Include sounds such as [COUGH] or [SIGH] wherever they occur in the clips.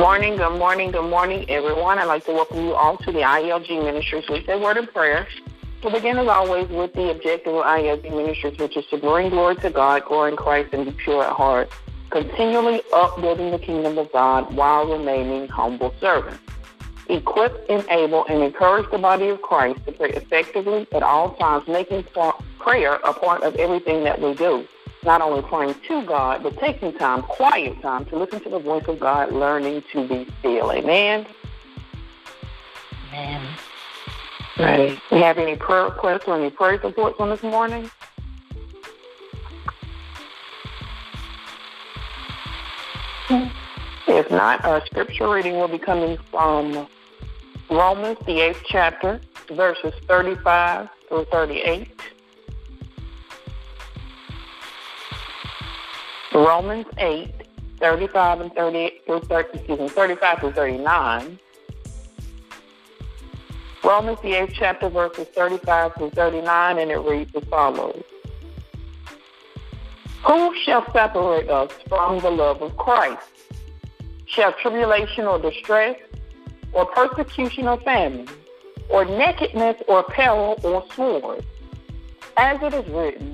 morning, good morning, good morning, everyone. I'd like to welcome you all to the ILG Ministries Weekday Word and Prayer. We'll begin, as always, with the objective of ILG Ministries, which is to bring glory to God, glory in Christ, and be pure at heart, continually upbuilding the kingdom of God while remaining humble servants. Equip, enable, and encourage the body of Christ to pray effectively at all times, making prayer a part of everything that we do not only praying to God, but taking time, quiet time, to listen to the voice of God, learning to be still. Amen. Amen. Right. We have any prayer requests or any prayer reports on this morning? If not, our scripture reading will be coming from Romans, the eighth chapter, verses 35 through 38. Romans 8, 35 and 38 through 30, excuse me, 35 through 39. Romans the 8th chapter verses 35 through 39 and it reads as follows. Who shall separate us from the love of Christ? Shall tribulation or distress or persecution or famine or nakedness or peril or sword? As it is written,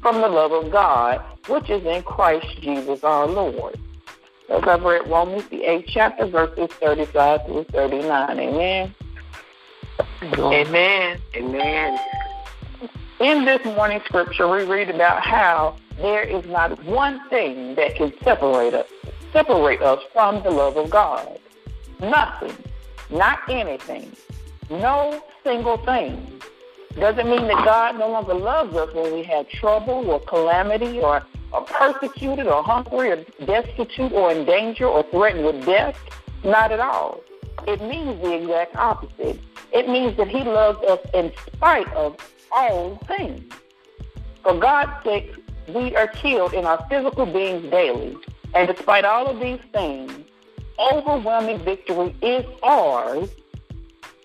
from the love of God, which is in Christ Jesus our Lord. As I've read Romans, the 8th chapter, verses 35 through 39. Amen. Amen. Amen. In this morning scripture, we read about how there is not one thing that can separate us, separate us from the love of God. Nothing. Not anything. No single thing. Doesn't mean that God no longer loves us when we have trouble or calamity or are persecuted or hungry or destitute or in danger or threatened with death. Not at all. It means the exact opposite. It means that He loves us in spite of all things. For God's sake, we are killed in our physical beings daily. And despite all of these things, overwhelming victory is ours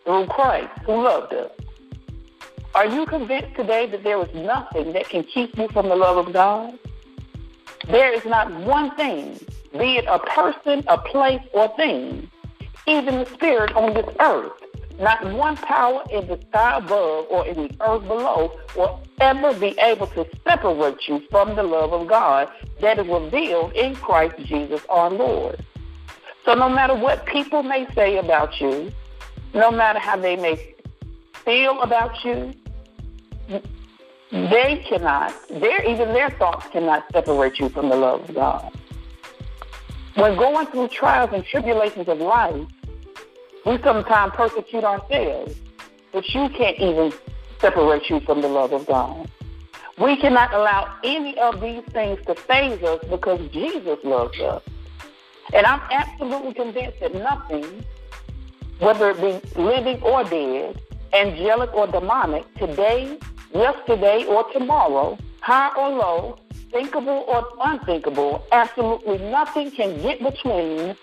through Christ who loved us. Are you convinced today that there is nothing that can keep you from the love of God? There is not one thing, be it a person, a place, or thing, even the spirit on this earth, not one power in the sky above or in the earth below will ever be able to separate you from the love of God that is revealed in Christ Jesus our Lord. So no matter what people may say about you, no matter how they may feel about you, they cannot, their, even their thoughts cannot separate you from the love of God. When going through trials and tribulations of life, we sometimes persecute ourselves, but you can't even separate you from the love of God. We cannot allow any of these things to faze us because Jesus loves us. And I'm absolutely convinced that nothing, whether it be living or dead, angelic or demonic, today yesterday or tomorrow, high or low, thinkable or unthinkable, absolutely nothing can get between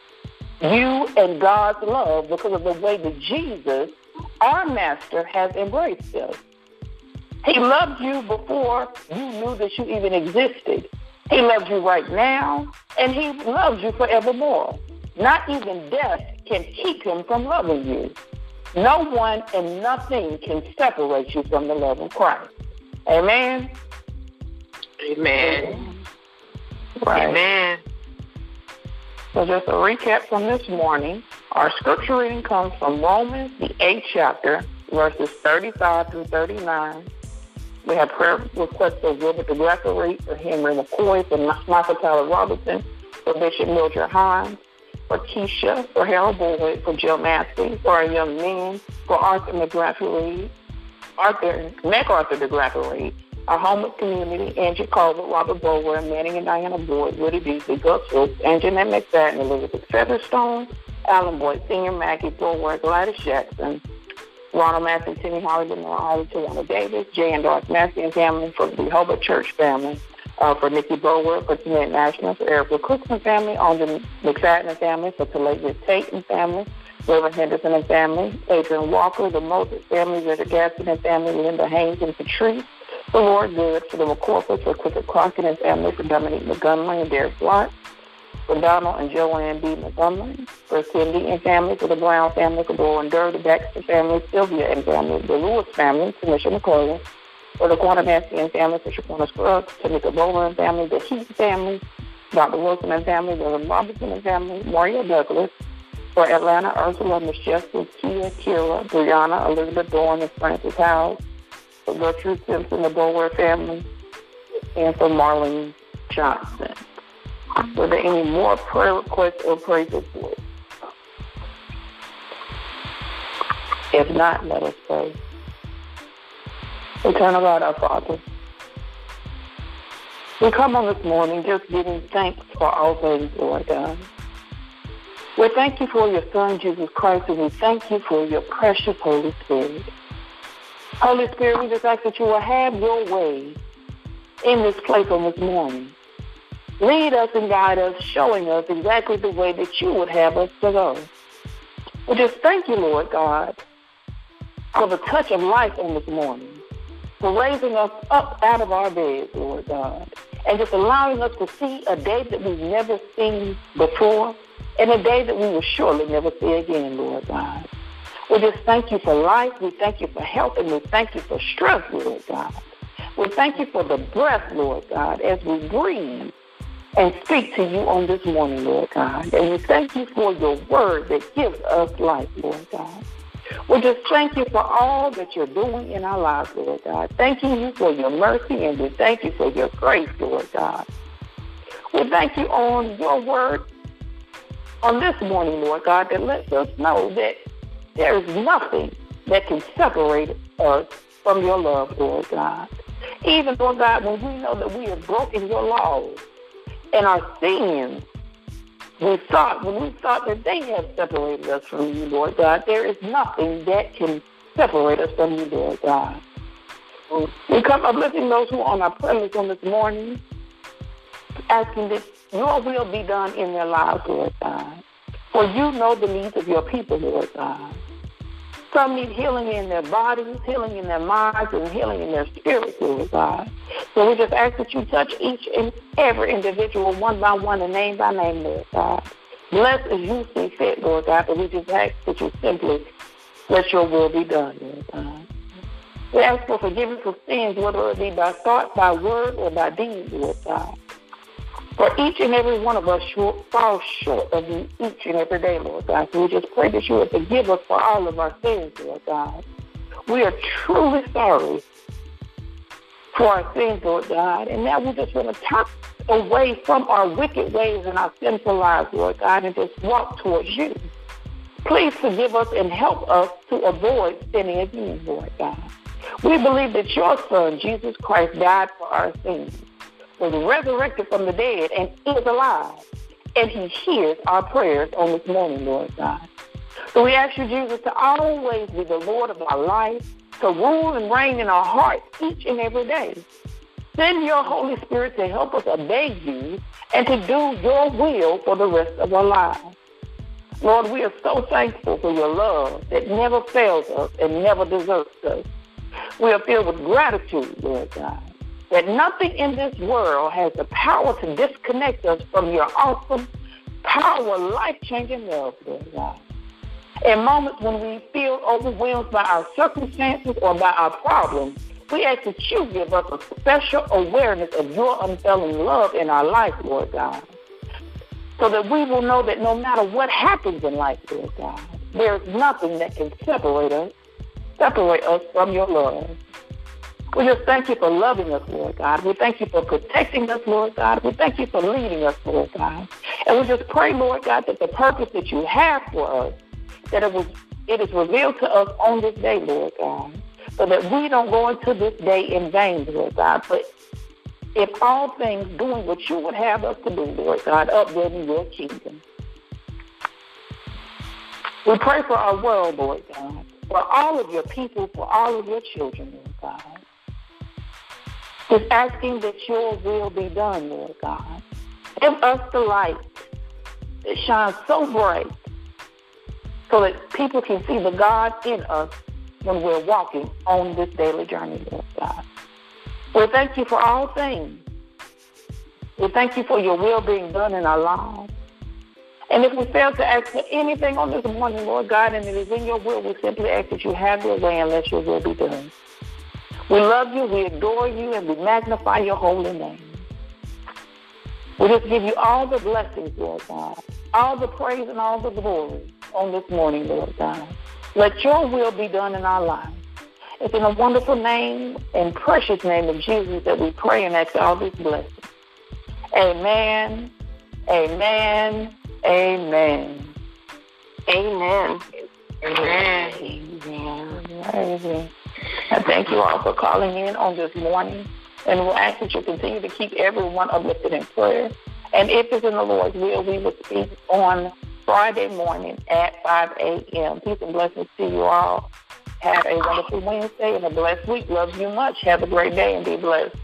you and God's love because of the way that Jesus, our master, has embraced us. He loved you before you knew that you even existed. He loves you right now, and he loves you forevermore. Not even death can keep him from loving you. No one and nothing can separate you from the love of Christ. Amen. Amen. Right. Amen. So just a recap from this morning. Our scripture reading comes from Romans, the 8th chapter, verses 35 through 39. We have prayer requests for Wilbert the Gregory, for Henry McCoy, for Michael Tyler Robinson, for Bishop Mildred Hines, for Keisha, for Harold Boyd, for Jill Massey, for our young men, for Arthur McGrath Reed, Arthur, MacArthur McGrath Reed, our homeless community, Angie Culver, Robert Bower, Manning and Diana Boyd, Woody Beasley, Gus Brooks, McFadden, Elizabeth Featherstone, Alan Boyd Sr., Maggie Bulwark, Gladys Jackson, Ronald Matthew, Timmy Holly, Denora Holly, Tawana Davis, Jay and Doris Massey and family, from the Rehoboth Church family, uh, for Nikki Bulwark, for Jeanette National, for Eric Cookman family, on the McFadden family, for Talavia Tate and family, Reverend Henderson and family, Adrian Walker, the Moses family, Richard Gaston and family, Linda Haynes and Patrice, the Lord Good, for the McCorpus, for Clifford Crockett and family, for Dominique Montgomery and Derek Black, for Donald and Joanne B. Montgomery, for Cindy and family, for the Brown family, for Doran Durr, the Baxter family, Sylvia and family, the Lewis family, Misha McClellan, for the Quantamasi family, for Shaquana Scruggs, Tamika Bowler and family, the Heath family, Dr. Wilson and family, William Robinson and family, Maria Douglas, for Atlanta, Ursula, Miss Justice, Kia, Kira, Brianna, Elizabeth Dorn, and Francis Howe, for Gertrude Simpson, the Bower family, and for Marlene Johnson. Were there any more prayer requests or praise reports? If not, let us pray. Eternal God, our Father, we come on this morning just giving thanks for all things, Lord God. We thank you for your Son, Jesus Christ, and we thank you for your precious Holy Spirit. Holy Spirit, we just ask that you will have your way in this place on this morning. Lead us and guide us, showing us exactly the way that you would have us to go. We just thank you, Lord God, for the touch of life on this morning, for raising us up out of our beds, Lord God, and just allowing us to see a day that we've never seen before and a day that we will surely never see again, Lord God. We just thank you for life. We thank you for health, and we thank you for strength, Lord God. We thank you for the breath, Lord God, as we breathe and speak to you on this morning, Lord God. And we thank you for your word that gives us life, Lord God. We just thank you for all that you're doing in our lives, Lord God. Thanking you for your mercy, and we thank you for your grace, Lord God. We thank you on your word on this morning, Lord God, that lets us know that there is nothing that can separate us from your love, Lord God. Even, Lord God, when we know that we have broken your laws and our sins, we thought, when we thought that they have separated us from you, Lord God, there is nothing that can separate us from you, Lord God. We come uplifting those who are on our prayer list on this morning, asking that your will be done in their lives, Lord God. For you know the needs of your people, Lord God. Some need healing in their bodies, healing in their minds, and healing in their spirits, Lord God. So we just ask that you touch each and every individual one by one and name by name, Lord God. Bless as you see fit, Lord God, but we just ask that you simply let your will be done, Lord God. We ask for forgiveness of sins, whether it be by thought, by word, or by deed, Lord God. For each and every one of us short, falls short of you each and every day, Lord God. So we just pray that you would forgive us for all of our sins, Lord God. We are truly sorry for our sins, Lord God. And now we just want to turn away from our wicked ways and our sinful lives, Lord God, and just walk towards you. Please forgive us and help us to avoid sinning again, Lord God. We believe that your Son, Jesus Christ, died for our sins was resurrected from the dead and is alive. And he hears our prayers on this morning, Lord God. So we ask you, Jesus, to always be the Lord of our life, to rule and reign in our hearts each and every day. Send your Holy Spirit to help us obey you and to do your will for the rest of our lives. Lord, we are so thankful for your love that never fails us and never deserts us. We are filled with gratitude, Lord God that nothing in this world has the power to disconnect us from your awesome, power, life-changing love, Lord God. In moments when we feel overwhelmed by our circumstances or by our problems, we ask that you give us a special awareness of your unfailing love in our life, Lord God, so that we will know that no matter what happens in life, Lord God, there is nothing that can separate us, separate us from your love. We just thank you for loving us, Lord God. We thank you for protecting us, Lord God. We thank you for leading us, Lord God. And we just pray, Lord God, that the purpose that you have for us, that it was it is revealed to us on this day, Lord God, so that we don't go into this day in vain, Lord God. But if all things doing what you would have us to do, Lord God, upbuilding your kingdom. We pray for our world, Lord God, for all of your people, for all of your children, Lord God. Just asking that your will be done, Lord God. Give us the light that shines so bright so that people can see the God in us when we're walking on this daily journey, Lord God. We thank you for all things. We thank you for your will being done in our lives. And if we fail to ask for anything on this morning, Lord God, and it is in your will, we simply ask that you have your way and let your will be done. We love you, we adore you, and we magnify your holy name. We just give you all the blessings, Lord God, all the praise and all the glory on this morning, Lord God. Let your will be done in our lives. It's in the wonderful name and precious name of Jesus that we pray and ask all these blessings. Amen. Amen. Amen. Amen. Amen. Amen. Amen. I [LAUGHS] thank you all for calling in on this morning. And we'll ask that you continue to keep everyone uplifted in prayer. And if it's in the Lord's will, we will speak on Friday morning at 5 a.m. Peace and blessings to you all. Have a wonderful Wednesday and a blessed week. Love you much. Have a great day and be blessed.